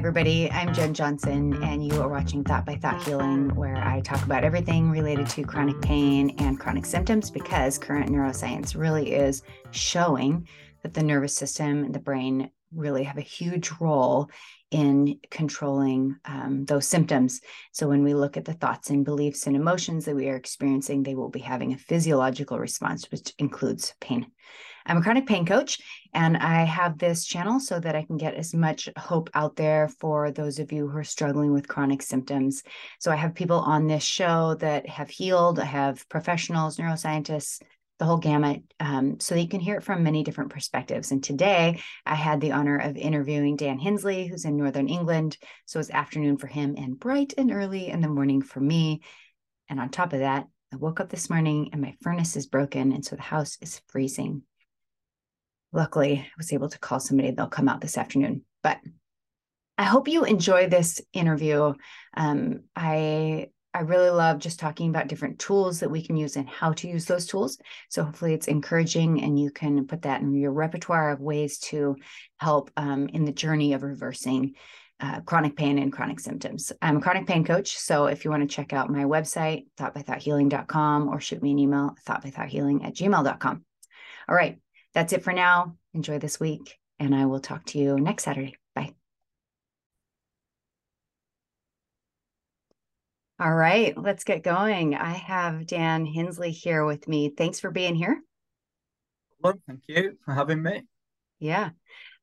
everybody. I'm Jen Johnson, and you are watching Thought by Thought Healing, where I talk about everything related to chronic pain and chronic symptoms because current neuroscience really is showing that the nervous system and the brain really have a huge role in controlling um, those symptoms. So, when we look at the thoughts and beliefs and emotions that we are experiencing, they will be having a physiological response, which includes pain. I'm a chronic pain coach, and I have this channel so that I can get as much hope out there for those of you who are struggling with chronic symptoms. So, I have people on this show that have healed, I have professionals, neuroscientists, the whole gamut um, so that you can hear it from many different perspectives. And today I had the honor of interviewing Dan Hensley, who's in Northern England. So it's afternoon for him and bright and early in the morning for me. And on top of that, I woke up this morning and my furnace is broken. And so the house is freezing. Luckily, I was able to call somebody. They'll come out this afternoon. But I hope you enjoy this interview. Um, I I really love just talking about different tools that we can use and how to use those tools. So hopefully it's encouraging and you can put that in your repertoire of ways to help um, in the journey of reversing uh, chronic pain and chronic symptoms. I'm a chronic pain coach. So if you want to check out my website, thoughtbythoughthealing.com or shoot me an email, thoughtbythoughthealing at gmail.com. All right, that's it for now. Enjoy this week and I will talk to you next Saturday. Bye. All right, let's get going. I have Dan Hindsley here with me. Thanks for being here. Well, thank you for having me. Yeah.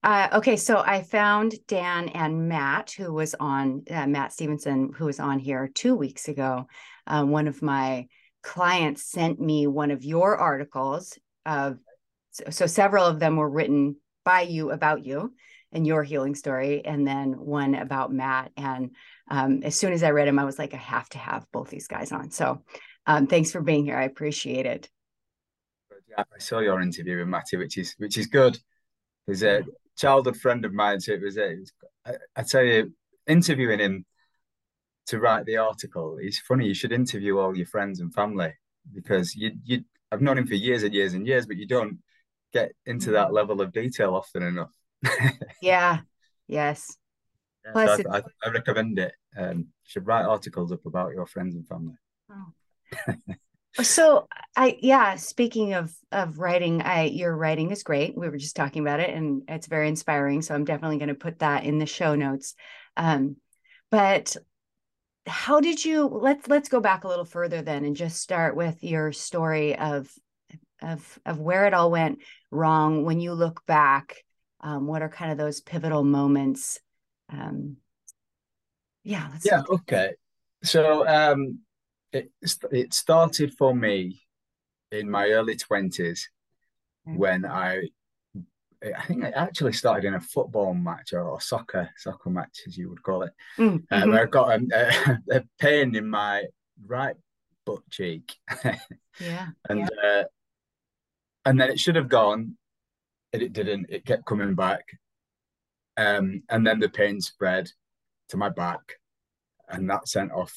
Uh, okay, so I found Dan and Matt, who was on uh, Matt Stevenson, who was on here two weeks ago. Uh, one of my clients sent me one of your articles. Of so, several of them were written by you about you and your healing story, and then one about Matt. And um, as soon as I read him, I was like, I have to have both these guys on. So um, thanks for being here. I appreciate it. I saw your interview with Matty, which is which is good. He's a childhood friend of mine, so it was. A, it was I, I tell you, interviewing him to write the article. It's funny. You should interview all your friends and family because you you. I've known him for years and years and years, but you don't get into that mm. level of detail often enough. yeah. Yes. Plus, so I, I, I, recommend it. Um, you should write articles up about your friends and family. Oh. so I yeah. Speaking of of writing, I your writing is great. We were just talking about it, and it's very inspiring. So I'm definitely going to put that in the show notes. Um, but how did you let's let's go back a little further then and just start with your story of of of where it all went wrong when you look back um, what are kind of those pivotal moments um yeah yeah okay so um it it started for me in my early 20s okay. when i I think I actually started in a football match or, a soccer soccer match, as you would call it. Mm, um, mm-hmm. I got a, a, pain in my right butt cheek. yeah, and yeah. Uh, and then it should have gone, and it didn't. It kept coming back, um, and then the pain spread to my back, and that sent off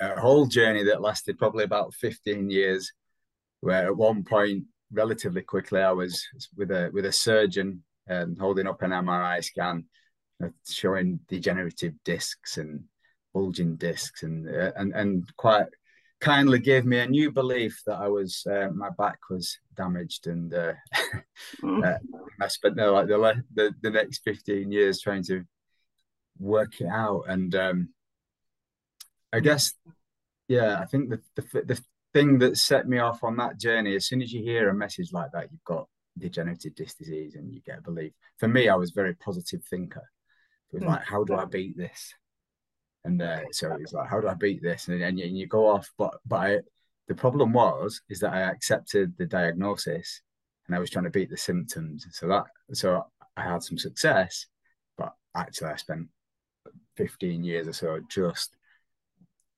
a whole journey that lasted probably about 15 years. Where at one point, relatively quickly, I was with a with a surgeon um, holding up an MRI scan, uh, showing degenerative discs and bulging discs, and uh, and and quite kindly gave me a new belief that I was uh, my back was damaged and uh, mm. uh, I spent no like the, the the next fifteen years trying to work it out and um, I guess yeah I think the, the the thing that set me off on that journey as soon as you hear a message like that you've got degenerative disc disease and you get a belief for me I was a very positive thinker it was mm. like how do I beat this and uh, so it's like, how do I beat this? And, and, you, and you go off. But but I, the problem was is that I accepted the diagnosis, and I was trying to beat the symptoms. So that so I had some success, but actually I spent 15 years or so just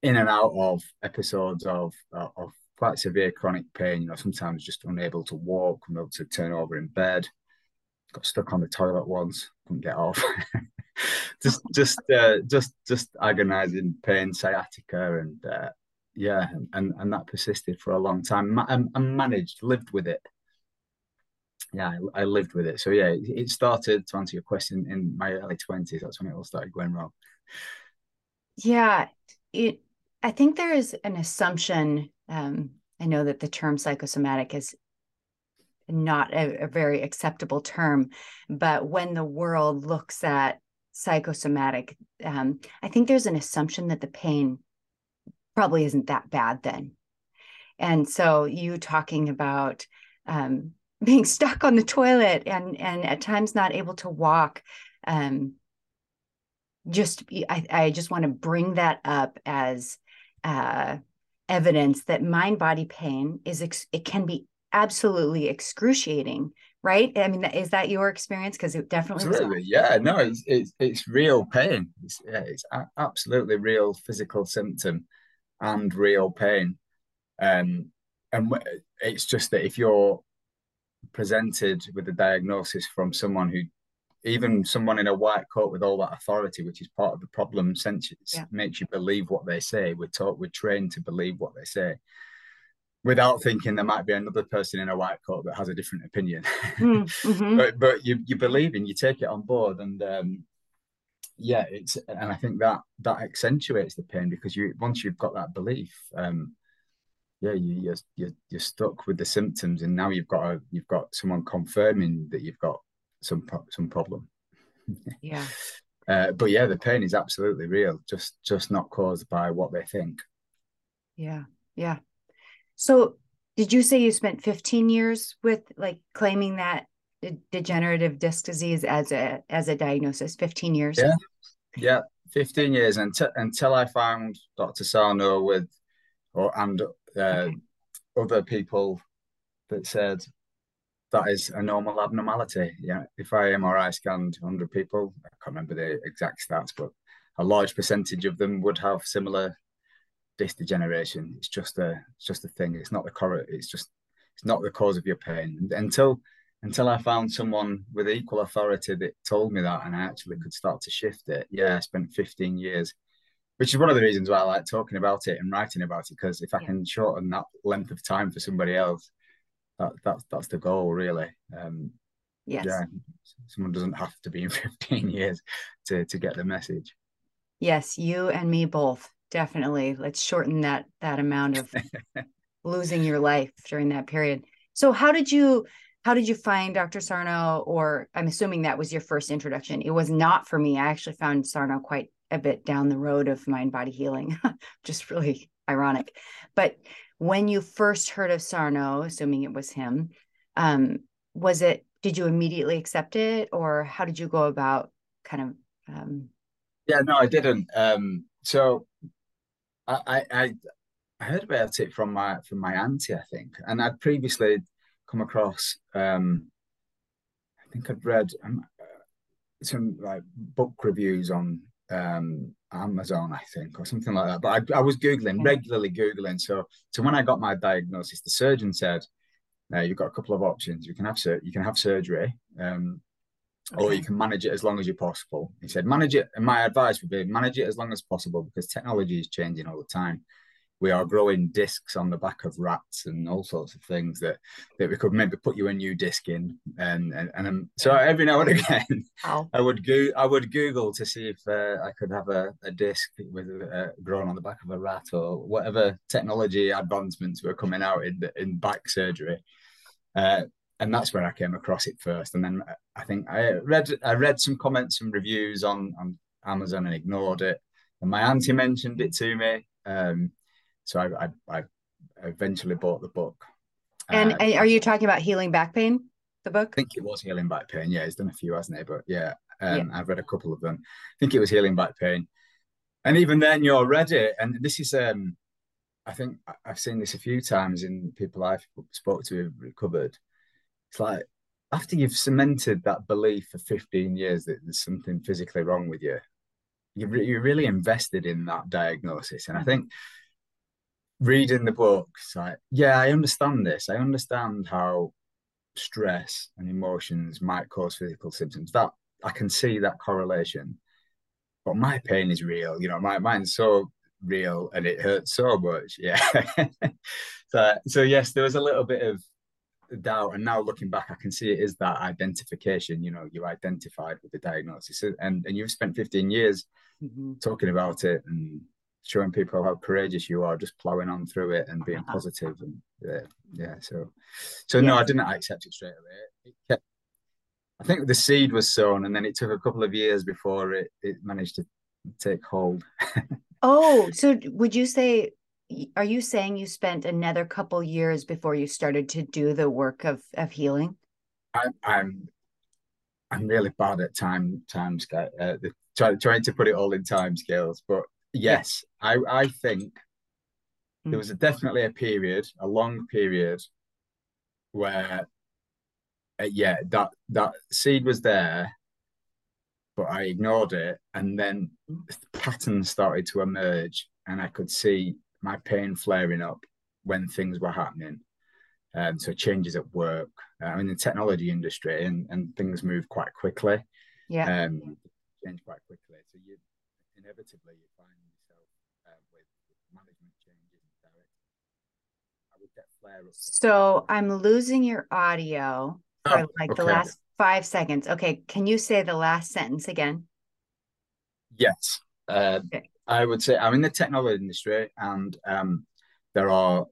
in and out of episodes of of quite severe chronic pain. You know, sometimes just unable to walk, unable to turn over in bed. Got stuck on the toilet once, couldn't get off. just just uh, just just agonizing pain sciatica and uh, yeah and and that persisted for a long time and, and managed lived with it yeah, I, I, lived with it. So yeah, it, it started to answer your question in my early twenties. That's when it all started going wrong. Yeah, it. I think there is an assumption. Um, I know that the term psychosomatic is not a, a very acceptable term, but when the world looks at psychosomatic, um, I think there's an assumption that the pain probably isn't that bad then. And so you talking about um, being stuck on the toilet and and at times not able to walk um, just I, I just want to bring that up as uh, evidence that mind body pain is ex- it can be absolutely excruciating right? I mean is that your experience? Because it definitely absolutely yeah no it's, it's it's real pain. It's yeah, it's absolutely real physical symptom and real pain. Um and it's just that if you're presented with a diagnosis from someone who even someone in a white coat with all that authority which is part of the problem since it yeah. makes you believe what they say. We're taught we're trained to believe what they say without thinking there might be another person in a white coat that has a different opinion hmm, mm-hmm. but but you you believe in you take it on board and um yeah it's and i think that that accentuates the pain because you once you've got that belief um yeah, you, you're, you're you're stuck with the symptoms, and now you've got a you've got someone confirming that you've got some some problem. Yeah. Uh, but yeah, the pain is absolutely real, just just not caused by what they think. Yeah, yeah. So, did you say you spent 15 years with like claiming that degenerative disc disease as a as a diagnosis? 15 years. Yeah, yeah, 15 years until until I found Dr. Sarno with, or and uh, okay. other people that said that is a normal abnormality. Yeah, if I MRI scanned 100 people, I can't remember the exact stats, but a large percentage of them would have similar disc degeneration. It's just a it's just a thing. It's not the core. It's just it's not the cause of your pain. And until until I found someone with equal authority that told me that, and I actually could start to shift it. Yeah, I spent 15 years which is one of the reasons why I like talking about it and writing about it because if I can shorten that length of time for somebody else, that that's that's the goal really. Um, yes. Yeah, someone doesn't have to be in 15 years to to get the message. Yes, you and me both definitely. Let's shorten that that amount of losing your life during that period. So how did you how did you find Dr. Sarno or I'm assuming that was your first introduction. It was not for me. I actually found Sarno quite a bit down the road of mind body healing, just really ironic. But when you first heard of Sarno, assuming it was him, um, was it, did you immediately accept it or how did you go about kind of? Um... Yeah, no, I didn't. Um, so I, I, I heard about it from my, from my auntie, I think, and I'd previously come across, um, I think I'd read um, some like book reviews on um, Amazon, I think, or something like that. But I, I was googling regularly, googling. So, so when I got my diagnosis, the surgeon said, "Now you've got a couple of options. You can have sur- you can have surgery, um, okay. or you can manage it as long as you're possible." He said, "Manage it." And my advice would be manage it as long as possible because technology is changing all the time we are growing discs on the back of rats and all sorts of things that that we could maybe put you a new disc in and and, and um, so every now and again. I would go I would Google to see if uh, I could have a, a disc with uh, grown on the back of a rat or whatever technology advancements were coming out in in back surgery. Uh, and that's where I came across it first, and then I think I read I read some comments and reviews on on Amazon and ignored it. And my auntie mentioned it to me, um, so I, I, I eventually bought the book. And uh, are you talking about healing back pain? The book? I think it was healing back pain. Yeah, he's done a few, hasn't he? But yeah, um, yeah. I've read a couple of them. I think it was healing back pain. And even then, you're ready. And this is, um, I think I've seen this a few times in people I've spoke to who've recovered. It's like after you've cemented that belief for 15 years that there's something physically wrong with you, you're, you're really invested in that diagnosis. And I think reading the book, it's like, yeah, I understand this. I understand how stress and emotions might cause physical symptoms. That I can see that correlation. But my pain is real. You know, my mine's so real and it hurts so much. Yeah. so so yes, there was a little bit of doubt. And now looking back, I can see it is that identification. You know, you identified with the diagnosis, and and you've spent 15 years mm-hmm. talking about it and showing people how courageous you are, just plowing on through it and being positive. And yeah, yeah. So, so no, I didn't accept it straight away. It kept, I think the seed was sown, and then it took a couple of years before it it managed to take hold. oh, so would you say are you saying you spent another couple years before you started to do the work of of healing? I'm I'm I'm really bad at time time scale, uh, the, try, trying to put it all in time scales. But yes, I I think mm. there was a, definitely a period, a long period, where uh, yeah, that that seed was there, but I ignored it, and then hmm. patterns started to emerge, and I could see my pain flaring up when things were happening. Um, so changes at work, uh, in the technology industry, and, and things move quite quickly. Yeah. Um, change quite quickly. So you inevitably you find yourself uh, with, with, management changes and direct. I would get flare up. So I'm losing your audio for oh, like okay. the last five seconds. Okay, can you say the last sentence again? Yes. Uh, okay. I would say I'm in the technology industry, and um, there are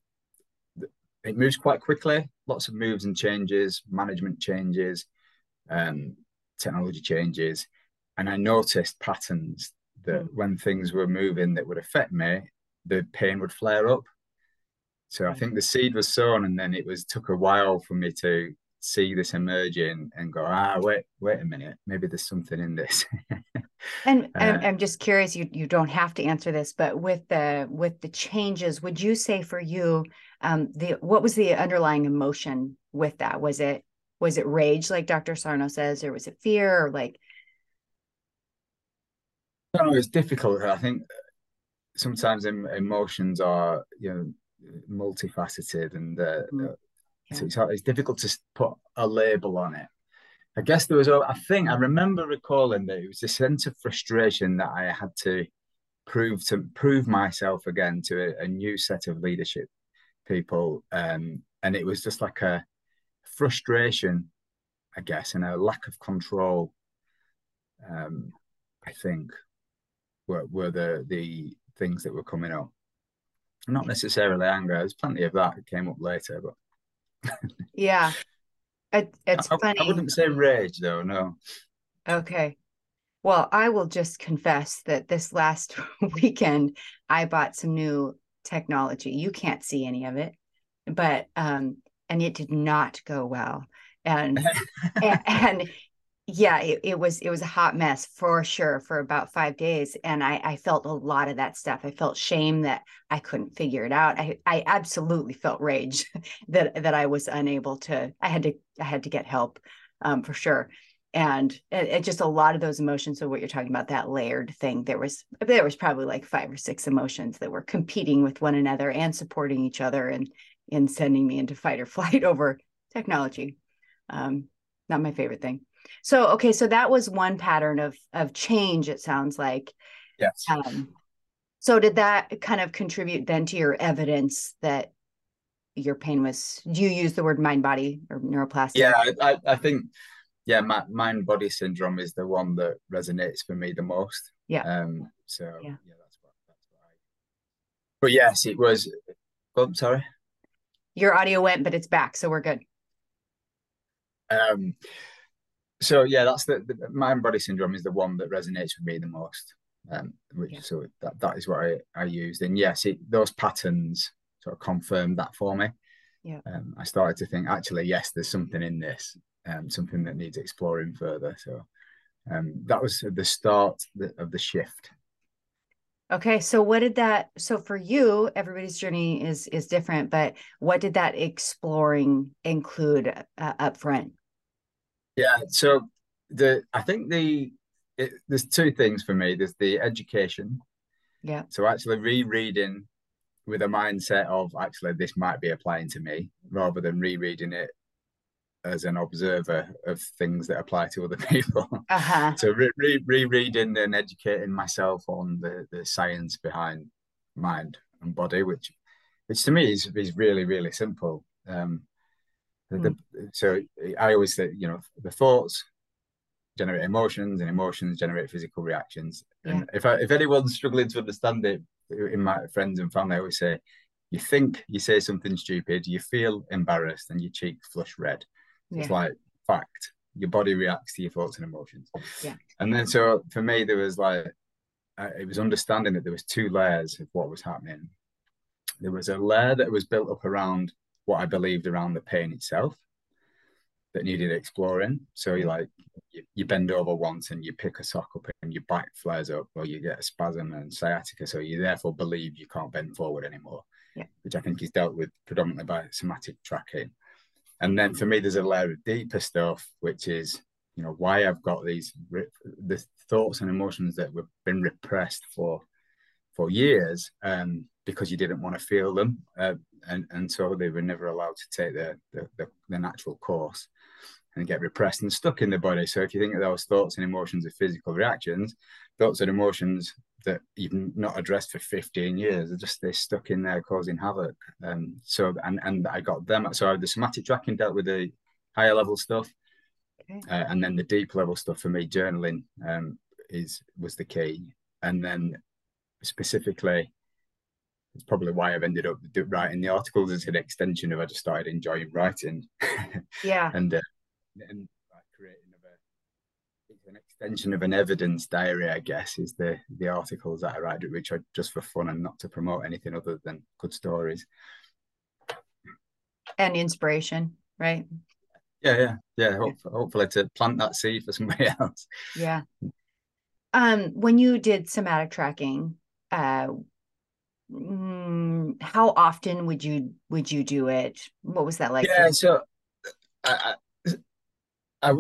it moves quite quickly. Lots of moves and changes, management changes, um, technology changes, and I noticed patterns that mm. when things were moving that would affect me, the pain would flare up. So I think the seed was sown, and then it was took a while for me to see this emerging and go, ah, wait, wait a minute, maybe there's something in this. and uh, I'm, just curious. You you don't have to answer this, but with the with the changes, would you say for you, um, the what was the underlying emotion with that? Was it was it rage, like Dr. Sarno says, or was it fear, or like? No, it's difficult. I think sometimes emotions are you know multifaceted and uh, mm. So it's, it's difficult to put a label on it. I guess there was, I think, I remember recalling that it was a sense of frustration that I had to prove to prove myself again to a, a new set of leadership people, um, and it was just like a frustration, I guess, and a lack of control. Um, I think were were the the things that were coming up. Not necessarily anger. There's plenty of that that came up later, but yeah. It, it's I, funny. I wouldn't say rage though, no. Okay. Well, I will just confess that this last weekend I bought some new technology. You can't see any of it, but um and it did not go well. And and, and yeah it, it, was it was a hot mess for sure for about five days and I, I felt a lot of that stuff. I felt shame that i couldn't figure it out. I, I absolutely felt rage that that i was unable to i had to i had to get help um, for sure. And it, it, just a lot of those emotions so what you're talking about that layered thing there was there was probably like five or six emotions that were competing with one another and supporting each other and in sending me into fight or flight over technology. Um, not my favorite thing so okay, so that was one pattern of of change. It sounds like. Yes. Um, so did that kind of contribute then to your evidence that your pain was? Do you use the word mind body or neuroplastic? Yeah, I, I think yeah, mind body syndrome is the one that resonates for me the most. Yeah. Um. So yeah, yeah that's what that's what I. But yes, it was. Oh, sorry. Your audio went, but it's back, so we're good. Um so yeah, that's the, the mind body syndrome is the one that resonates with me the most. Um, which yeah. so that that is what I, I used. And yes, it, those patterns sort of confirmed that for me. Yeah. Um, I started to think actually, yes, there's something in this, um, something that needs exploring further. So um, that was the start of the shift. Okay, so what did that? So for you, everybody's journey is is different, but what did that exploring include uh, up front? Yeah. So the I think the it, there's two things for me. There's the education. Yeah. So actually rereading with a mindset of actually this might be applying to me rather than rereading it as an observer of things that apply to other people. Uh-huh. so re- re- rereading and educating myself on the, the science behind mind and body, which which to me is, is really, really simple. Um, The, hmm. the, so I always say, you know, the thoughts generate emotions, and emotions generate physical reactions. Yeah. And if I, if anyone's struggling to understand it, in my friends and family, I always say, you think you say something stupid, you feel embarrassed, and your cheek flush red. Yeah. It's like fact. Your body reacts to your thoughts and emotions. Yeah. And then so for me, there was like it was understanding that there was two layers of what was happening. There was a layer that was built up around what I believed around the pain itself that needed exploring. So you like you, you, bend over once and you pick a sock up and your back flares up, or you get a spasm and sciatica. So you therefore believe you can't bend forward anymore, yeah. which I think is dealt with predominantly by somatic tracking. And then for me, there's a layer of deeper stuff, which is you know why I've got these the thoughts and emotions that have been repressed for for years um, because you didn't want to feel them, uh, and and so they were never allowed to take the the, the, natural course and get repressed and stuck in the body. So if you think of those thoughts and emotions as physical reactions, thoughts and emotions that you've not addressed for 15 years are just they stuck in there causing havoc. Um, so and and I got them. So the somatic tracking dealt with the higher level stuff, okay. uh, and then the deep level stuff for me, journaling um, is was the key. And then specifically, it's probably why I've ended up writing the articles as an extension of I just started enjoying writing. Yeah. and uh, and like creating of a it's an extension of an evidence diary, I guess, is the the articles that I write, which are just for fun and not to promote anything other than good stories and inspiration, right? Yeah, yeah, yeah. Hopefully, hopefully to plant that seed for somebody else. Yeah. Um, when you did somatic tracking, uh, mm, how often would you would you do it? What was that like? Yeah, so I, I,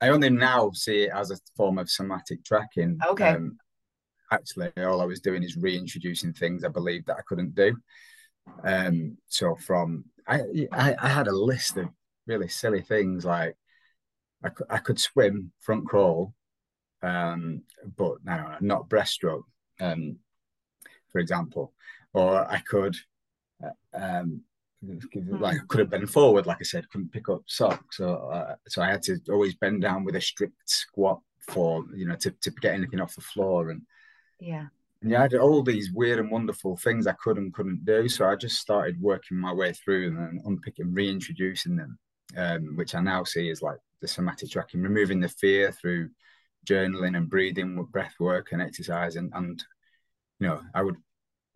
I only now see it as a form of somatic tracking. Okay. Um, actually, all I was doing is reintroducing things I believed that I couldn't do. Um, so from I, I, I had a list of really silly things like I, I could swim front crawl, um, but no, not breaststroke, um, for example, or I could uh, um, like I could have been forward, like I said, couldn't pick up socks, so uh, so I had to always bend down with a strict squat for you know to to get anything off the floor, and yeah, and yeah, I had all these weird and wonderful things I could and couldn't do, so I just started working my way through and unpicking, reintroducing them, um, which I now see as like the somatic tracking, removing the fear through journaling and breathing, breath work and exercise, and and you know I would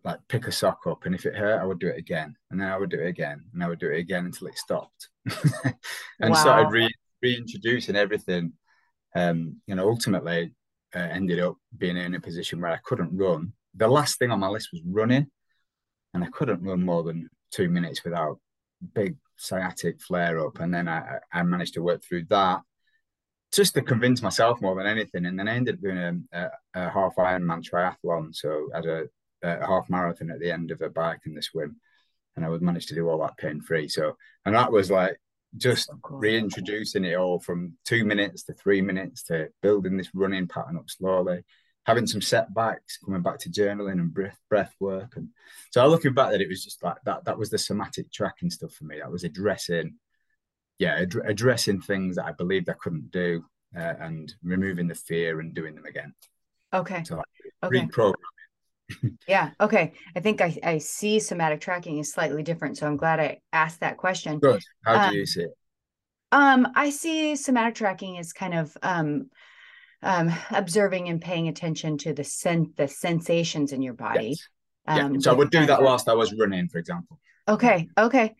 like pick a sock up and if it hurt i would do it again and then i would do it again and i would do it again until it stopped and wow. started re- reintroducing everything um you know ultimately uh, ended up being in a position where i couldn't run the last thing on my list was running and i couldn't run more than two minutes without big sciatic flare up and then i i managed to work through that just to convince myself more than anything and then i ended up doing a, a, half ironman triathlon so I had a a half marathon at the end of a bike and the swim, and I would manage to do all that pain free. So, and that was like just reintroducing it all from two minutes to three minutes to building this running pattern up slowly, having some setbacks, coming back to journaling and breath breath work. And so, I looking back, that it was just like that. That was the somatic tracking stuff for me. That was addressing, yeah, ad- addressing things that I believed I couldn't do. Uh, and removing the fear and doing them again. Okay. So like, okay. reprogram yeah. Okay. I think I, I see somatic tracking is slightly different. So I'm glad I asked that question. Good. How do um, you see it? Um, I see somatic tracking as kind of um, um, observing and paying attention to the sen- the sensations in your body. Yes. Yeah. Um, so I would do that whilst I was running, for example. Okay. Okay.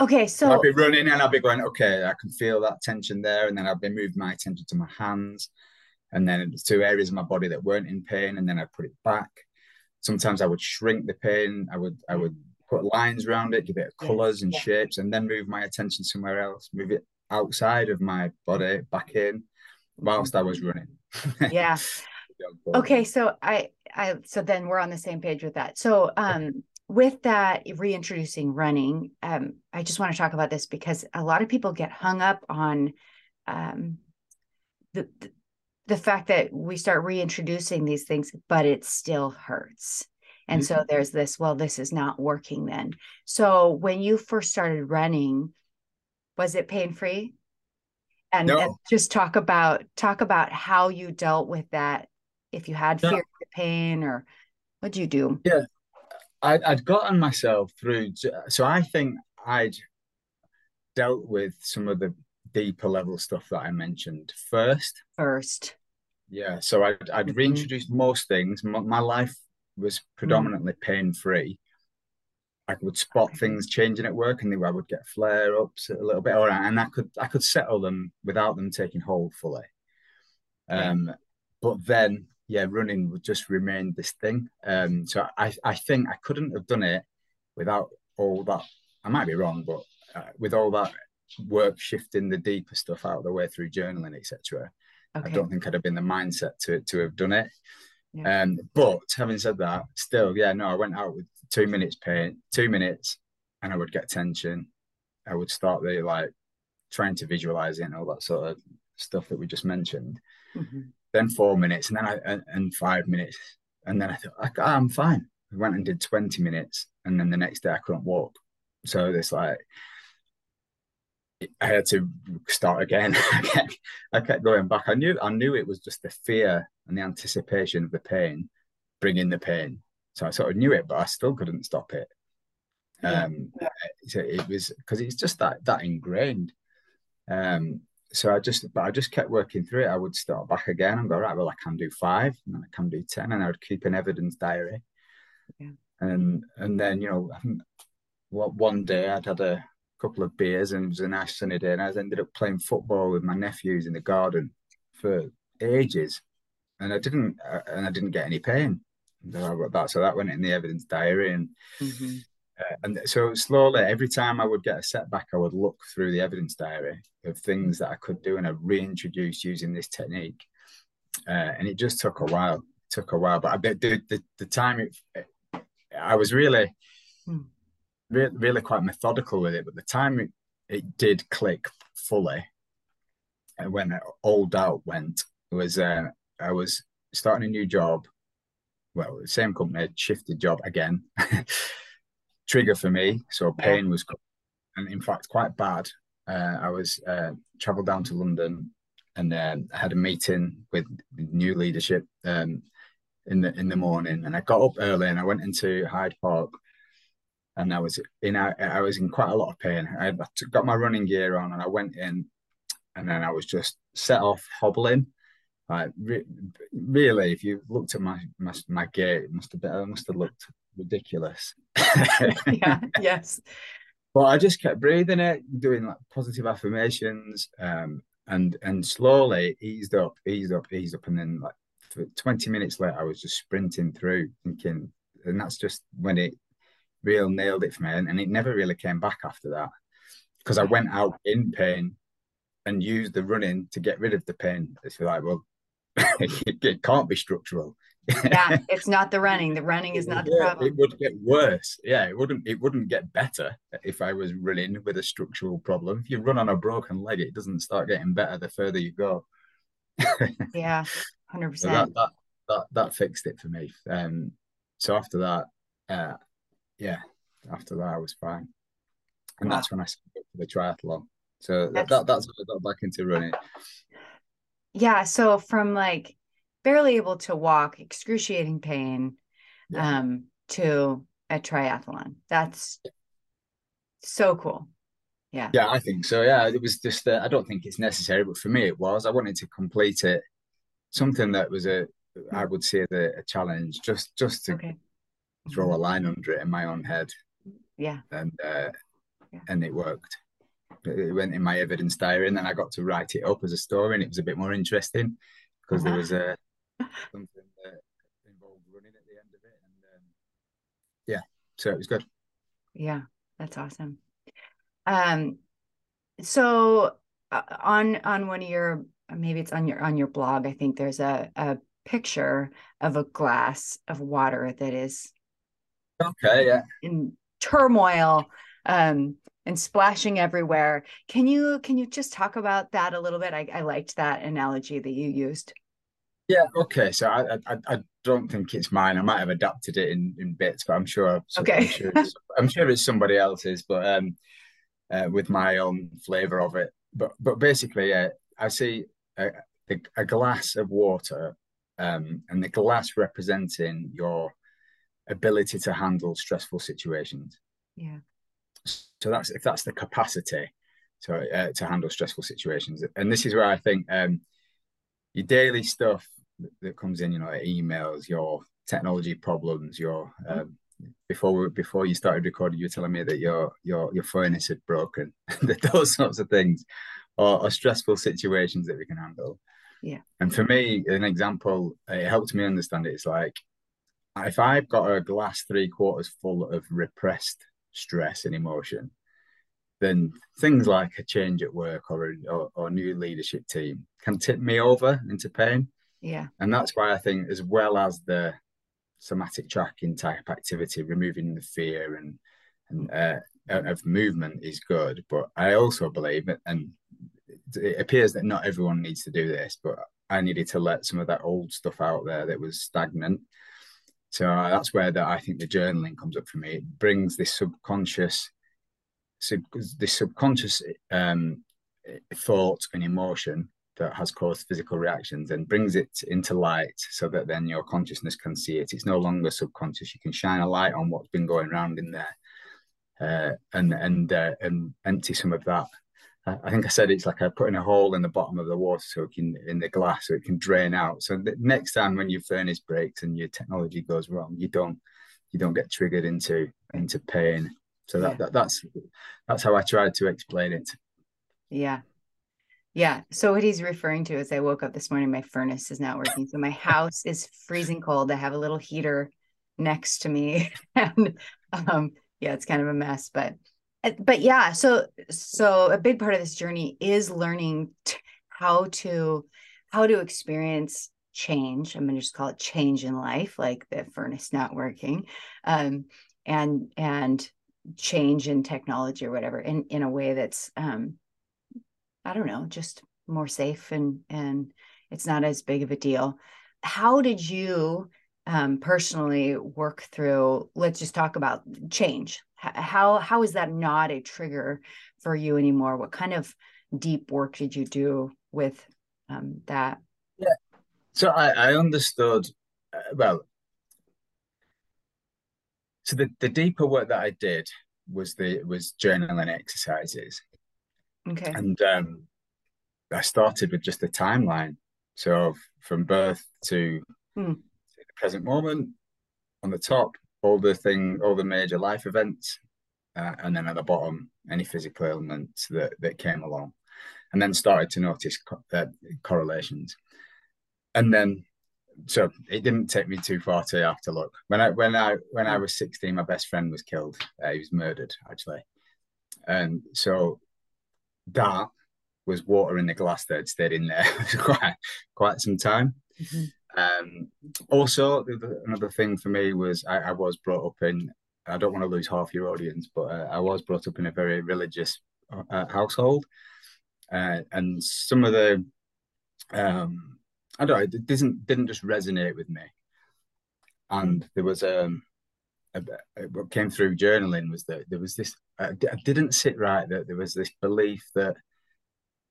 Okay. So I'd be running and I'd be going, okay, I can feel that tension there. And then I'd be moving my attention to my hands and then to areas of my body that weren't in pain. And then I'd put it back sometimes I would shrink the pain. I would I would put lines around it, give it colors and yeah. shapes, and then move my attention somewhere else, move it outside of my body, back in, whilst I was running. yeah. okay, so I I so then we're on the same page with that. So um with that reintroducing running, um, I just want to talk about this because a lot of people get hung up on um the, the the fact that we start reintroducing these things, but it still hurts. And mm-hmm. so there's this, well, this is not working then. So when you first started running, Was it pain free? And, No. and just talk about talk about how you dealt with that. If you had No. fear of pain, or what'd you do? I'd, I'd gotten myself through. So I think I'd dealt with some of the deeper level stuff that I mentioned first. First, Yeah. So I'd, I'd Mhm. reintroduced most things. My, my life was predominantly pain free. I would spot things changing at work, and I would get flare ups a little bit, or and I could I could settle them without them taking hold fully. Um, but then yeah, running would just remain this thing. Um, so I I think I couldn't have done it without all that. I might be wrong, but uh, with all that work shifting the deeper stuff out of the way through journaling, etc. I don't think I'd have been the mindset to to have done it. Yeah. Um, but having said that, still, yeah, no, I went out with two minutes pain, two minutes, and I would get tension. I would start the like trying to visualize it and all that sort of stuff that we just mentioned. Mhm. Then four minutes, and then I and, and five minutes, and then I thought I, I'm fine. I went and did twenty minutes, and then the next day I couldn't walk. So it's like I had to start again. I kept, I kept going back. I knew I knew it was just the fear and the anticipation of the pain bringing the pain. So I sort of knew it, but I still couldn't stop it. Yeah. Um, so it was because it's just that that ingrained. Um, so I just, but I just kept working through it. I would start back again and go right. Well, I can do five, and then I can do ten, and I would keep an evidence diary. Yeah. And and then you know, what one day I'd had a couple of beers and it was a nice sunny day, and I ended up playing football with my nephews in the garden for ages, and I didn't, uh, and I didn't get any pain. So I got that, so that went in the evidence diary, and Mhm. Uh, and so slowly, every time I would get a setback, I would look through the evidence diary of things that I could do, and I reintroduced using this technique. Uh, and it just took a while. It took a while, but I bet the the, the time it, I was really, Hmm. really, really quite methodical with it. But the time it, it did click fully, and when all doubt went, was uh, I was starting a new job. Well, the same company, shifted job again. Trigger for me, so pain was, and in fact, quite bad. Uh, I was uh, traveled down to London and um, had a meeting with new leadership um, in the in the morning, and I got up early and I went into Hyde Park, and I was in I, I was in quite a lot of pain. I got my running gear on, and I went in, and then I was just set off hobbling. Like re- really, if you looked at my my, my gait, it must have been I must have looked ridiculous. yeah, yes, But I just kept breathing it, doing like positive affirmations, um, and and slowly eased up, eased up, eased up, and then like for 20 minutes later, I was just sprinting through, thinking, and that's just when it real nailed it for me, and, and it never really came back after that because I went out in pain and used the running to get rid of the pain. It's like, well, it, it can't be structural. Yeah. It's not the running. The running is not the Yeah, problem. It would get worse. Yeah, it wouldn't. It wouldn't get better if I was running with a structural problem. If you run on a broken leg, it doesn't start getting better the further you go. Yeah, hundred So that percent. that that that fixed it for me. Um, so after that, uh, yeah, after that I was fine, and Wow. that's when I signed for the triathlon. So That's- that that's when I got back into running. Yeah. So from like barely able to walk, excruciating pain, Yeah. um, to a triathlon. That's so cool. Yeah. Yeah, I think so. Yeah, it was just. Uh, I don't think it's necessary, but for me, it was. I wanted to complete it. Something that was a, I would say, the a challenge, just just to Okay. draw a line under it in my own head, Yeah. and uh, Yeah. and it worked. It went in my evidence diary, and then I got to write it up as a story, and it was a bit more interesting because there was a something that involved running at the end of it, and um, yeah, so it was good. Yeah, that's awesome. Um, so uh, on on one of your maybe it's on your on your blog, I think there's a a picture of a glass of water that is Okay, yeah. in turmoil um and splashing everywhere. Can you can you just talk about that a little bit? I, I liked that analogy that you used. Yeah, okay. So I, I I don't think it's mine. I might have adapted it in, in bits, but I'm sure. I'm Okay. sure it's, I'm sure it's somebody else's. But um, uh, with my own flavor of it. But but basically, uh, I see a, a, glass of water, um, and the glass representing your ability to handle stressful situations. Yeah. So that's if that's the capacity to uh, to handle stressful situations, and this is where I think um, your daily stuff that comes in, you know, emails, your technology problems, your um, before we, before you started recording, you were telling me that your your your furnace had broken, that those sorts of things, or, or, stressful situations that we can handle. Yeah. And for me, an example, it helped me understand it. It's like if I've got a glass three quarters full of repressed stress and emotion, then things like a change at work or a or, or new leadership team can tip me over into pain. Yeah. And that's why I think, as well as the somatic tracking type activity, removing the fear and and uh, of movement is good. But I also believe, and it appears that not everyone needs to do this, but I needed to let some of that old stuff out there that was stagnant. So uh, that's where that I think the journaling comes up for me. It brings this subconscious, sub, this subconscious um, thought and emotion that has caused physical reactions and brings it into light so that then your consciousness can see it. It's no longer subconscious. You can shine a light on what's been going around in there uh, and and uh, and empty some of that. I think I said it's like I putting a hole in the bottom of the water so it can in the glass so it can drain out. So the next time when your furnace breaks and your technology goes wrong, you don't you don't get triggered into into pain. So that, yeah. that that's that's how I tried to explain it. Yeah, yeah. So what he's referring to is I woke up this morning, my furnace is not working. So my house is freezing cold. I have a little heater next to me. and um, yeah, it's kind of a mess. But uh, but yeah, so so a big part of this journey is learning t- how to how to experience change. I'm gonna just call it change in life, like the furnace not working. Um, and and change in technology or whatever in in a way that's um I don't know, just more safe and and it's not as big of a deal. How did you um, personally work through? Let's just talk about change. How how is that not a trigger for you anymore? What kind of deep work did you do with um, that? Yeah, so I, I understood. Uh, well, so the, the deeper work that I did was the was journaling exercises Okay. And um, I started with just a timeline. So from birth to hmm. the present moment, on the top, all the thing, all the major life events, uh, and then at the bottom, any physical ailments that that came along, and then started to notice co- uh, correlations. And then, so it didn't take me too far to have to look. When I when I when I hmm. was sixteen, my best friend was killed. Uh, he was murdered actually, and so that was water in the glass that had stayed in there for quite quite some time. Mm-hmm. Um, also, another thing for me was I, I, was brought up in. I don't want to lose half your audience, but uh, I was brought up in a very religious uh, household, uh, and some of the, um, I don't know, it didn't didn't just resonate with me. And there was um, what came through journaling was that there was this I, I didn't sit right that there was this belief that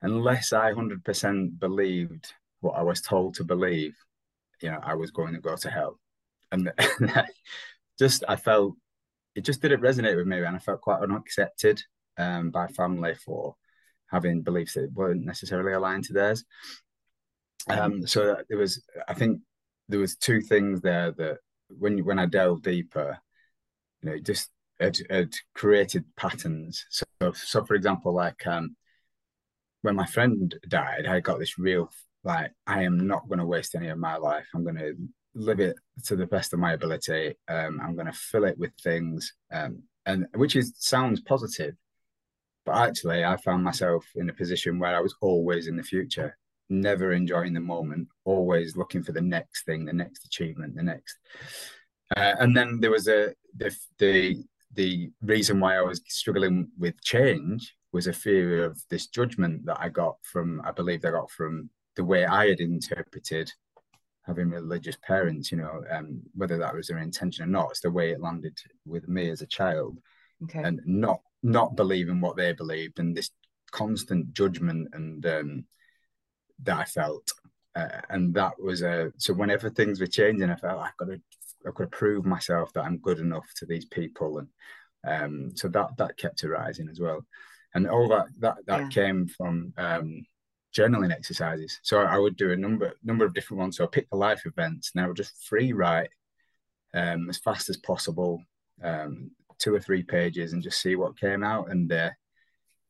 unless I 100% believed what I was told to believe, you know, I was going to go to hell. And, just, I felt, it just didn't resonate with me. And I felt quite unaccepted um, by family for having beliefs that weren't necessarily aligned to theirs. Um, so there was, I think there was two things there that when, when I delved deeper, you know, just had, had created patterns. So, so for example, like um, when my friend died, I got this real like I am not going to waste any of my life. I'm going to live it to the best of my ability. Um, I'm going to fill it with things, um, and which is sounds positive, but actually, I found myself in a position where I was always in the future, never enjoying the moment, always looking for the next thing, the next achievement, the next. Uh, and then there was a the the the reason why I was struggling with change was a fear of this judgment that I got from I believe I got from the way I had interpreted having religious parents, you know, um, whether that was their intention or not, it's the way it landed with me as a child. Okay. And not not believing what they believed and this constant judgment and um, that I felt. Uh, and that was a so whenever things were changing, I felt I've got to I've got to prove myself that I'm good enough to these people, and um, so that that kept arising as well. And all that that that yeah. came from um, journaling exercises. So I would do a number number of different ones. So I picked the life events, and I would just free write um, as fast as possible, um, two or three pages, and just see what came out. And uh,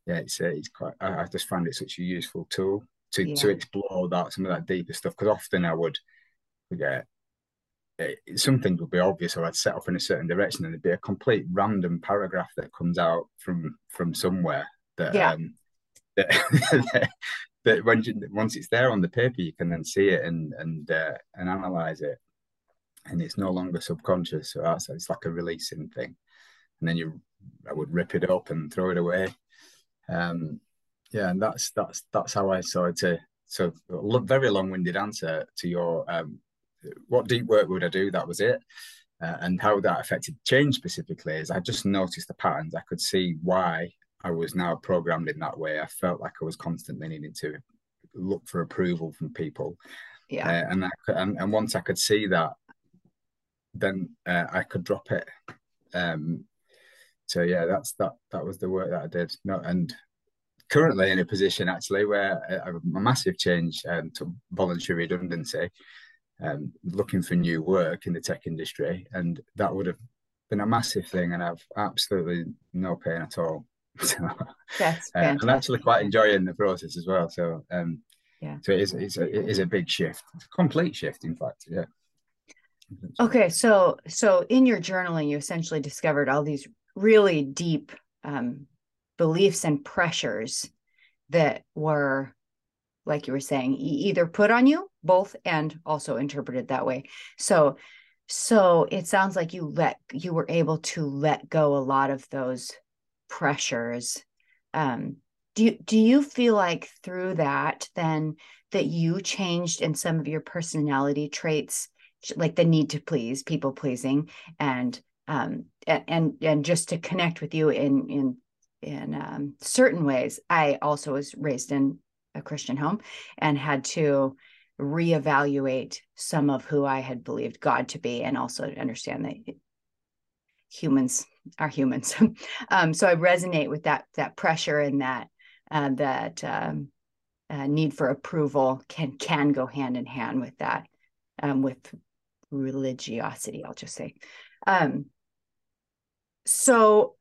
yeah, it's uh, it's quite. I, I, just find it such a useful tool to yeah. to explore that some of that deeper stuff. Because often I would forget. It, some things would be obvious, or I'd set off in a certain direction, and there'd be a complete random paragraph that comes out from from somewhere that yeah. um, that, that when you, once it's there on the paper, you can then see it and and uh, and analyze it, and it's no longer subconscious. So that's it's like a releasing thing, and then you I would rip it up and throw it away. Um, yeah, and that's that's that's how I started to so very long-winded answer to your um, what deep work would I do? That was it. Uh, and how that affected change specifically is I just noticed the patterns. I could see why I was now programmed in that way. I felt like I was constantly needing to look for approval from people. Yeah. Uh, and, I, and and once I could see that, then uh, I could drop it. Um, so yeah, that's that. That was the work that I did. No, and currently in a position actually where a, a massive change um, to voluntary redundancy, um, looking for new work in the tech industry, and that would have been a massive thing, and I've absolutely no pain at all. So, That's uh, I'm actually quite enjoying the process as well. So, um, yeah, so it is, it's a, it is a big shift, it's a complete shift, in fact. Yeah. Okay, so so in your journaling, you essentially discovered all these really deep um, beliefs and pressures that were, like you were saying, either put on you, both, and also interpreted that way. So, so it sounds like you let you were able to let go a lot of those pressures um, do do you feel like through that then that you changed in some of your personality traits like the need to please people pleasing and um and and just to connect with you in in in um, certain ways i also was raised in a christian home and had to reevaluate some of who i had believed god to be and also understand that humans are humans. um, so I resonate with that that pressure and that uh, that um, uh, need for approval can can go hand in hand with that um, with religiosity. I'll just say. Um, so,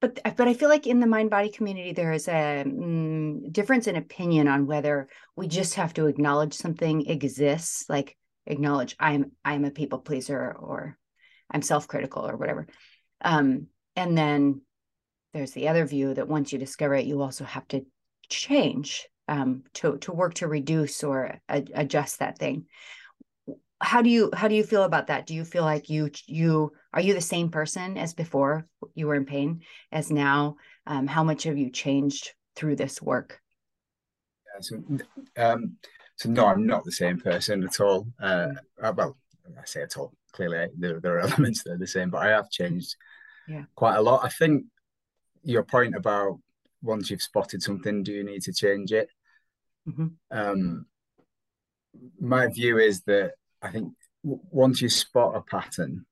but but I feel like in the mind body community there is a mm, difference in opinion on whether we just have to acknowledge something exists, like acknowledge I'm I'm a people pleaser or I'm self critical or whatever um, and then there's the other view that once you discover it, you also have to change um, to to work to reduce or a- adjust that thing. How do you how do you feel about that? Do you feel like you you are you the same person as before you were in pain as now? Um, how much have you changed through this work? Yeah, so, um, so no, I'm not the same person at all. Uh, uh well, I say at all. Clearly, there, there are elements that are the same, but I have changed yeah. quite a lot. I think your point about once you've spotted something, do you need to change it? Mm-hmm. Um, my view is that I think once you spot a pattern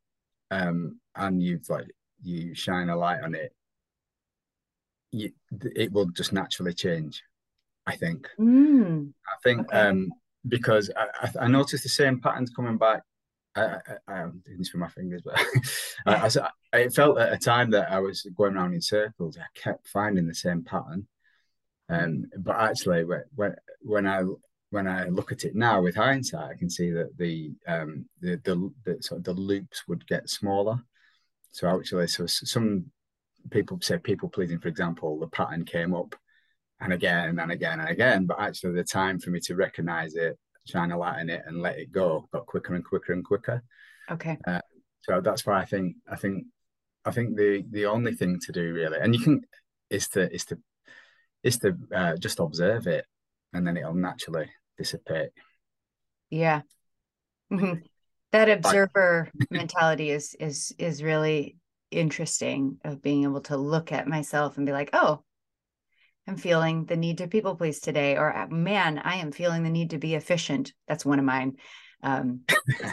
um, and you've like you shine a light on it, you, it will just naturally change. I think. Mm. I think okay. um, because I, I noticed the same patterns coming back I, I, am doing this with my fingers, but I, I, it felt at a time that I was going around in circles. I kept finding the same pattern, um, but actually, when when I when I look at it now with hindsight, I can see that the um, the, the, the sort of the loops would get smaller. So actually, so some people say people pleasing, for example, the pattern came up and again and again and again, but actually the time for me to recognize it shine a light in it and let it go got quicker and quicker and quicker. Okay. Uh, so that's why I think I think I think the the only thing to do really, and you can, is to is to is to uh, just observe it, and then it'll naturally dissipate. Yeah. Mm-hmm. That observer mentality is is is really interesting of being able to look at myself and be like, oh, I'm feeling the need to people please today, or uh, man, I am feeling the need to be efficient. That's one of mine. Um,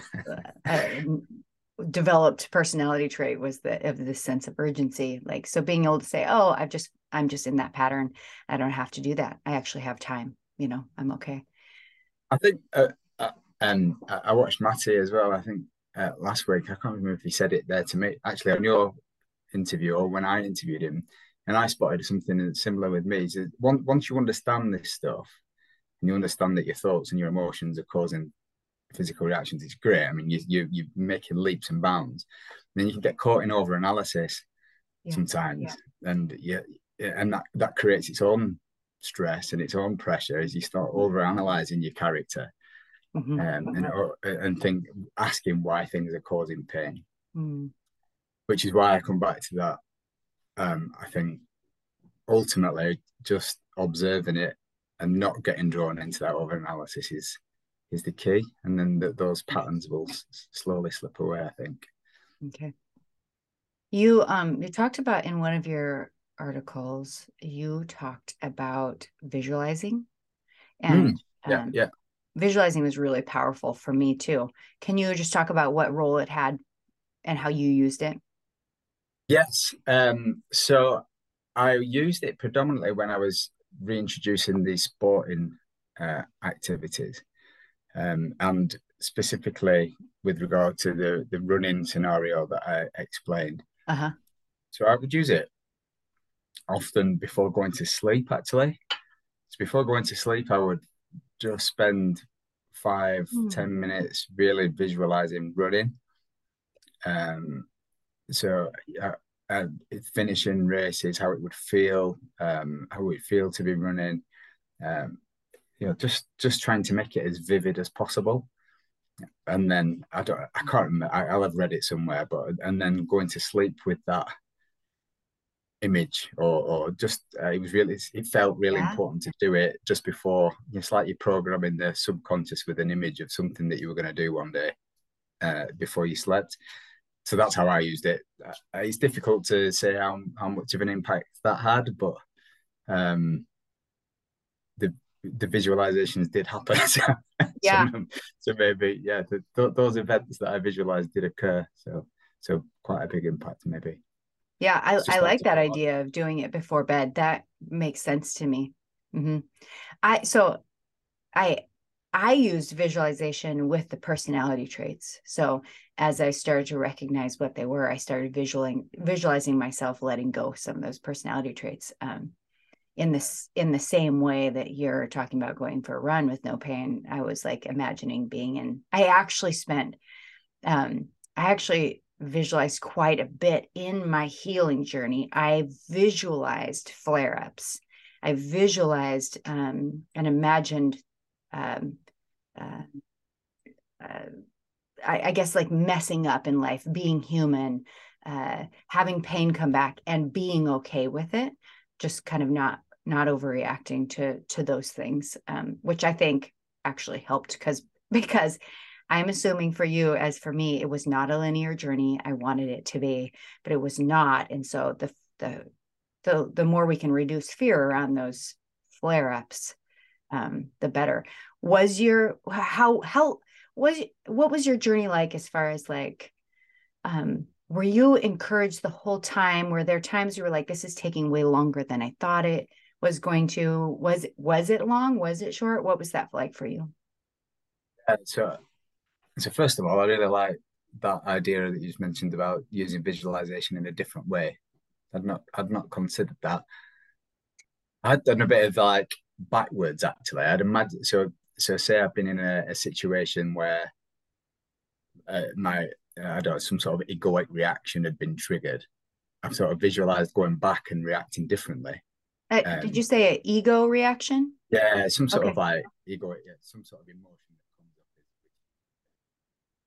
uh, developed personality trait was the of the sense of urgency. Like so, being able to say, "Oh, I've just I'm just in that pattern. I don't have to do that. I actually have time. You know, I'm okay." I think, uh, uh, and I watched Matty as well. I think uh, last week. I can't remember if he said it there to me. Actually, on your interview or when I interviewed him, and I spotted something similar with me. So once you understand this stuff, and you understand that your thoughts and your emotions are causing physical reactions, it's great. I mean, you you you're making leaps and bounds. And then you can get caught in over analysis yeah. sometimes, yeah. and yeah, and that that creates its own stress and its own pressure as you start over analyzing your character mm-hmm. um, and, and think asking why things are causing pain. Mm. which is why i come back to that um, i think ultimately just observing it and not getting drawn into that over analysis is is the key. And then the, those patterns will s- slowly slip away i think. Okay. You um you talked about in one of your articles you talked about visualizing and mm, yeah um, yeah visualizing was really powerful for me too. Can you just talk about what role it had and how you used it? Yes. Um, so I used it predominantly when I was reintroducing these sporting uh, activities, um, and specifically with regard to the the running scenario that I explained. Uh-huh. So I would use it often before going to sleep. Actually, so before going to sleep, I would just spend five mm. ten minutes really visualizing running. Um, so uh, uh, finishing races, how it would feel, um, how it would feel to be running. Um, you know, just just trying to make it as vivid as possible. And then I don't, I can't remember. I, I'll have read it somewhere, but and then going to sleep with that image or, or just uh, it was really it felt really yeah. important to do it just before it's like you're programming the subconscious with an image of something that you were going to do one day uh, before you slept. So that's how i used it. Uh, it's difficult to say how, how much of an impact that had but um the the visualizations did happen. So, yeah. so maybe yeah the, th- those events that i visualized did occur. So so quite a big impact maybe yeah, I, I like that idea of doing it before bed. That makes sense to me. Mm-hmm. I so I I used visualization with the personality traits. So as I started to recognize what they were, I started visualizing visualizing myself letting go some of those personality traits. Um, in this in the same way that you're talking about going for a run with no pain, I was like imagining being in. I actually spent. Um, I actually visualized quite a bit in my healing journey. I visualized flare ups. I visualized um, and imagined, um, uh, uh, I, I, guess, like messing up in life, being human, uh, having pain come back, and being okay with it. Just kind of not not overreacting to to those things, um, which I think actually helped because because I'm assuming for you, as for me, it was not a linear journey. I wanted it to be, but it was not. And so the the the the more we can reduce fear around those flare ups, um, the better. Was your how how was what was your journey like as far as like um were you encouraged the whole time were there times you were like this is taking way longer than i thought it was going to was was it long was it short what was that like for you uh, so so first of all, I really like that idea that you just mentioned about using visualization in a different way. I'd not I'd not considered that. I'd done a bit of like backwards actually. I'd imagine so so say I've been in a, a situation where uh, my I don't know some sort of egoic reaction had been triggered. I've sort of visualized going back and reacting differently. Uh, um, did you say an ego reaction? Yeah, some sort okay. of like ego, yeah, some sort of emotion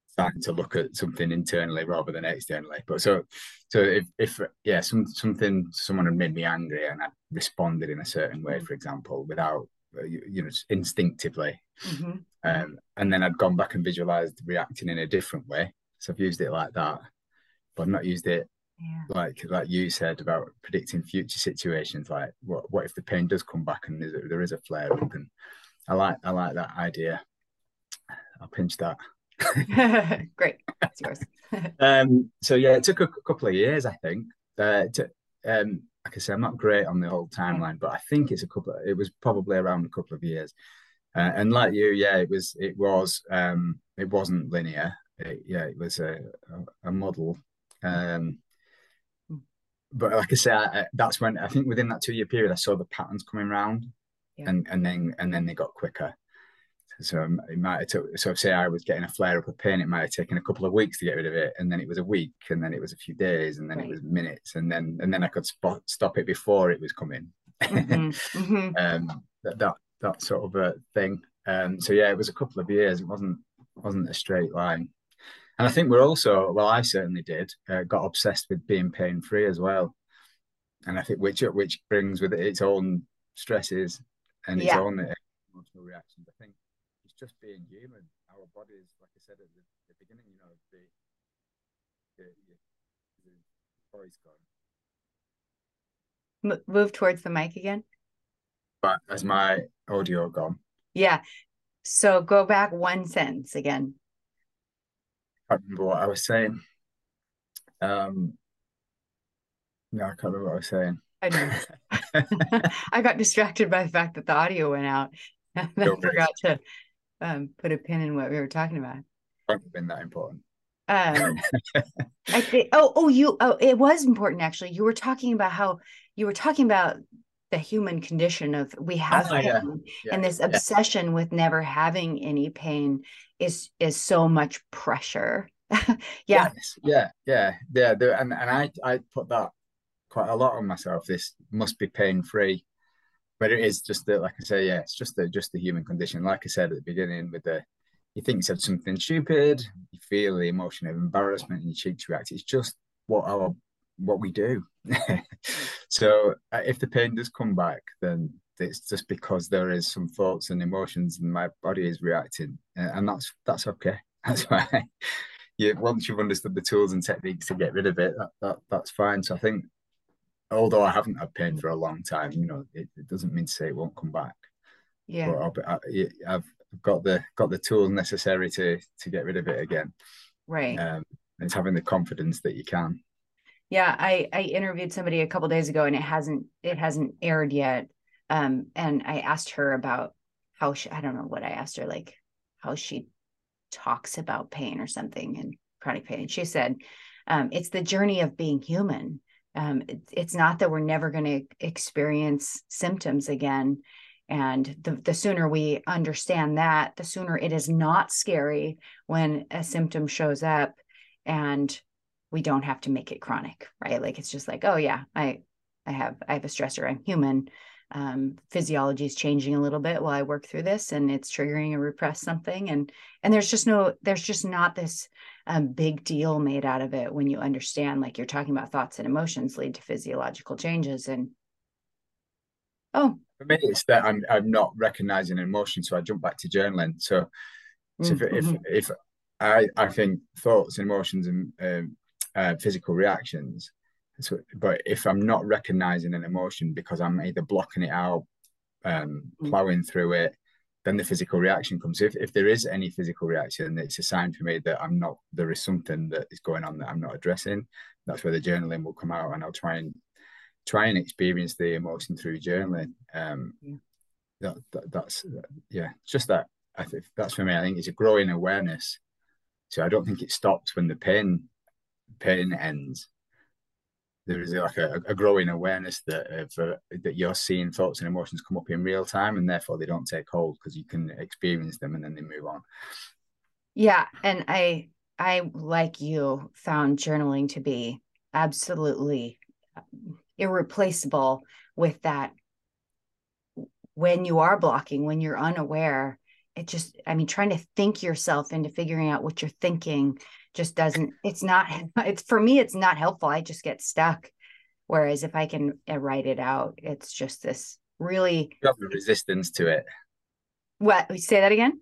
starting to look at something internally rather than externally. But so, so if, if yeah, some something someone had made me angry and I responded in a certain way, for example, without uh, you, you know instinctively, mm-hmm. um, and then I'd gone back and visualized reacting in a different way. So I've used it like that, but I've not used it Yeah. Like like you said about predicting future situations, like what what if the pain does come back and there, there is a flare up, and I like I like that idea. I'll pinch that. Great, it's yours. um, so yeah, it took a couple of years, I think. Uh, to, um, like I say, I'm not great on the whole timeline, but I think it's a couple. Of, it was probably around a couple of years. Uh, and like you, yeah, it was. It was. Um, it wasn't linear. It, yeah, it was a a, a model. Um, but like I say, I, that's when I think within that two year period, I saw the patterns coming around, yeah. and and then and then they got quicker. So it might have took, so say I was getting a flare up of pain, it might have taken a couple of weeks to get rid of it, and then it was a week, and then it was a few days, and then right. it was minutes, and then and then I could spot, stop it before it was coming. Mm-hmm. mm-hmm. um, that, that that sort of a thing. Um, so yeah, it was a couple of years. It wasn't wasn't a straight line. And I think we're also, well, I certainly did, uh, got obsessed with being pain free as well. And I think which which brings with it its own stresses and its yeah. own emotional reactions. I think just being human. Our bodies, like I said at the, the beginning, you know, the, the, the voice gone. move towards the mic again. But has my audio gone? Yeah. So go back one sentence again. I can't remember what I was saying. Um, no, I can't remember what I was saying. I know. I got distracted by the fact that the audio went out. And I forgot to um, put a pin in what we were talking about. Hasn't been that important. Um, I think. Oh, oh, you. Oh, it was important actually. You were talking about how you were talking about the human condition of we have oh, yeah. Yeah. and this obsession yeah. with never having any pain is is so much pressure. yeah. Yes. Yeah. Yeah. Yeah. And and I I put that quite a lot on myself. This must be pain free but it is just that, like I say, yeah, it's just the just the human condition. Like I said at the beginning, with the you think you said something stupid, you feel the emotion of embarrassment, and your cheeks react. It's just what our what we do. so uh, if the pain does come back, then it's just because there is some thoughts and emotions, and my body is reacting, uh, and that's that's okay. That's why. You, once you've understood the tools and techniques to get rid of it, that, that that's fine. So I think although I haven't had pain for a long time, you know, it, it doesn't mean to say it won't come back. Yeah, but I, have got the got the tools necessary to to get rid of it again. Right. Um, it's having the confidence that you can. Yeah, I I interviewed somebody a couple days ago, and it hasn't it hasn't aired yet. Um, and I asked her about how she I don't know what I asked her like how she talks about pain or something and chronic pain. And she said, um, it's the journey of being human um, it, it's not that we're never going to experience symptoms again. And the, the sooner we understand that the sooner it is not scary when a symptom shows up and we don't have to make it chronic right? Like it's just like oh yeah i i have i have a stressor i'm human. Um, physiology is changing a little bit while i work through this and it's triggering a repressed something. And and there's just no there's just not this um, big deal made out of it when you understand like you're talking about thoughts and emotions lead to physiological changes and oh for me it's that i'm i'm not recognizing an emotion so i jump back to journaling so, so mm-hmm. if, if, if i i think thoughts and emotions and um, uh, physical reactions so, but if i'm not recognizing an emotion because i'm either blocking it out um mm. plowing through it then the physical reaction comes. If, if there is any physical reaction, it's a sign for me that I'm not, there is something that is going on that I'm not addressing. That's where the journaling will come out and I'll try and try and experience the emotion through journaling. Um, yeah. that, that, that's, yeah, just that. I think that's for me. I think it's a growing awareness. So I don't think it stops when the pain, pain ends there is like a, a growing awareness that uh, that you're seeing thoughts and emotions come up in real time, and therefore they don't take hold because you can experience them and then they move on. Yeah, and I I like you found journaling to be absolutely irreplaceable with that when you are blocking when you're unaware it just i mean trying to think yourself into figuring out what you're thinking just doesn't it's not it's for me it's not helpful. I just get stuck. Whereas if i can uh, write it out it's just this really you have a resistance to it. What say that again?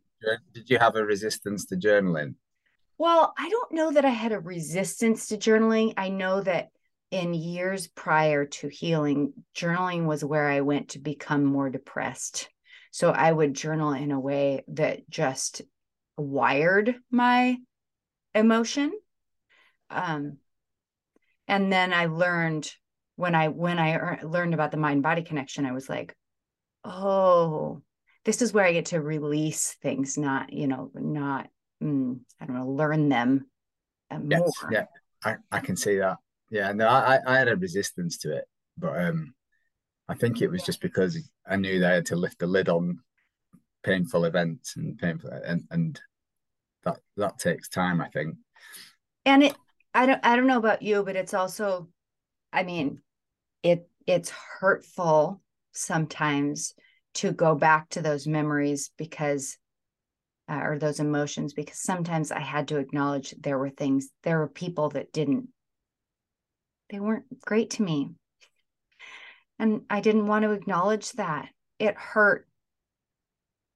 Did you have a resistance to journaling? Well i don't know that i had a resistance to journaling. I know that in years prior to healing, journaling was where I went to become more depressed. So I would journal in a way that just wired my emotion. Um, and then I learned when I when I learned about the mind body connection, I was like, oh, this is where I get to release things, not you know, not mm, I don't know, learn them uh, yes, more. Yeah, I, I can see that. Yeah, no, I I had a resistance to it, but um, I think it was just because I knew that I had to lift the lid on painful events and painful and and that that takes time. I think. And it, I don't, I don't know about you, but it's also, I mean, it it's hurtful sometimes to go back to those memories because uh, or those emotions because sometimes I had to acknowledge there were things, there were people that didn't, they weren't great to me. And I didn't want to acknowledge that. It hurt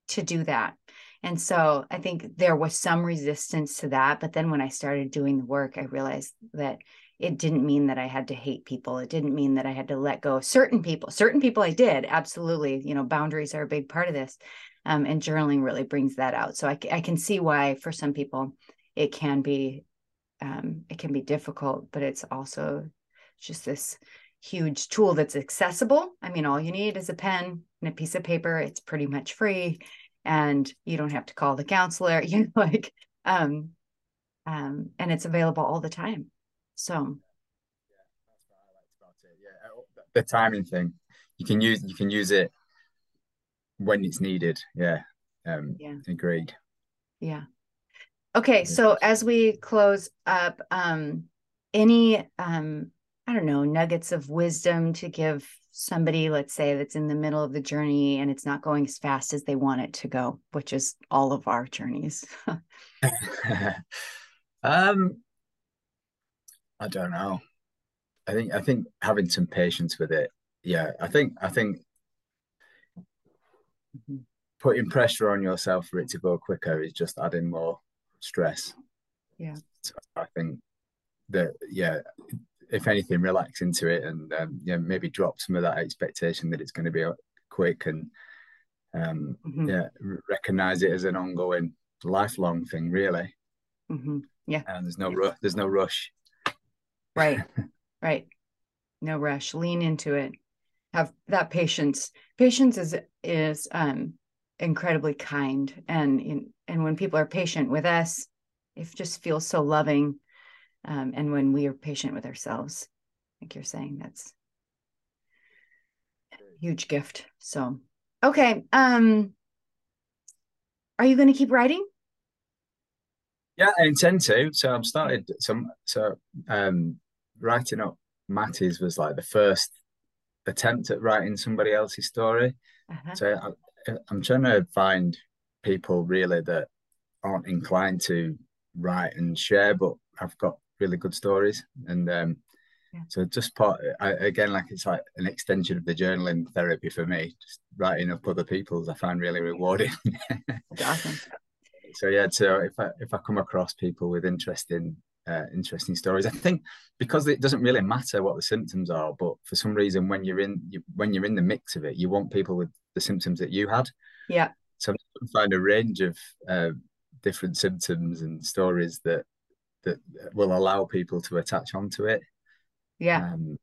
to do that. And so I think there was some resistance to that. But then when I started doing the work, I realized that it didn't mean that I had to hate people. It didn't mean that I had to let go of certain people. Certain people I did, absolutely. You know, boundaries are a big part of this. Um, and journaling really brings that out. So I, I can see why for some people it can be um, it can be difficult, but it's also just this huge tool that's accessible. I mean, all you need is a pen and a piece of paper. It's pretty much free, and you don't have to call the counselor. You know, like, um, um, and it's available all the time. So, yeah, the timing thing. You can use you can use it when it's needed. Yeah. Um, yeah. Agreed. Yeah. Okay. So as we close up, um, any, um, I don't know, nuggets of wisdom to give somebody, let's say, that's in the middle of the journey and it's not going as fast as they want it to go, which is all of our journeys. um, I don't know. I think I think having some patience with it. Yeah, I think I think Mm-hmm. putting pressure on yourself for it to go quicker is just adding more stress. Yeah. So I think that yeah, if anything, relax into it and um, yeah, maybe drop some of that expectation that it's going to be quick and um, mm-hmm. yeah, recognize it as an ongoing, lifelong thing, really. Mm-hmm. Yeah. And there's no ru- there's no rush. Right. right. No rush. Lean into it have that patience patience is is um incredibly kind and and when people are patient with us it just feels so loving um, and when we are patient with ourselves like you're saying that's a huge gift so okay um are you going to keep writing yeah i intend to so i've started some so um writing up matties was like the first attempt at writing somebody else's story. Uh-huh. So I, I'm trying to find people really that aren't inclined to write and share, but I've got really good stories. And um, yeah. so just part I, again, like it's like an extension of the journaling therapy for me. Just writing up other people's, I find really rewarding. awesome. So yeah, so if I if I come across people with interesting uh, interesting stories. I think because it doesn't really matter what the symptoms are, but for some reason, when you're in you, when you're in the mix of it, you want people with the symptoms that you had. Yeah. So find a range of uh, different symptoms and stories that that will allow people to attach onto it. Yeah. Um,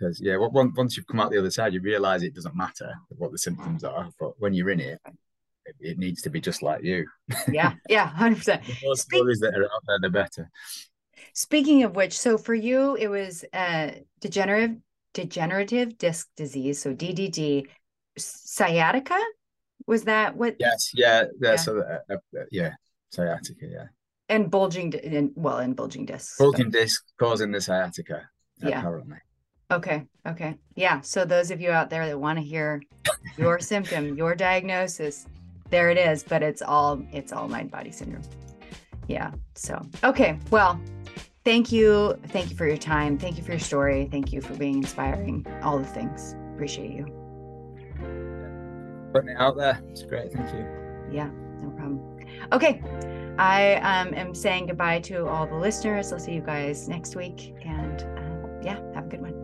because yeah, once you've come out the other side, you realize it doesn't matter what the symptoms are, but when you're in it, it, needs to be just like you. Yeah, yeah, hundred percent. The more stories that are out there, the better. Speaking of which, so for you, it was uh, degenerative degenerative disc disease, so DDD, sciatica. Was that what? Yes, yeah, yeah. yeah. So, uh, uh, yeah, sciatica, yeah. And bulging, in, well, and bulging discs. Bulging disc causing the sciatica. Yeah. Apparently. Okay. Okay. Yeah. So those of you out there that want to hear your symptom, your diagnosis, there it is. But it's all it's all mind body syndrome. Yeah. So okay. Well, thank you. Thank you for your time. Thank you for your story. Thank you for being inspiring. All the things. Appreciate you. Putting it out there. It's great. Thank you. Yeah. No problem. Okay. I um, am saying goodbye to all the listeners. I'll see you guys next week and. Um, yeah, have a good one.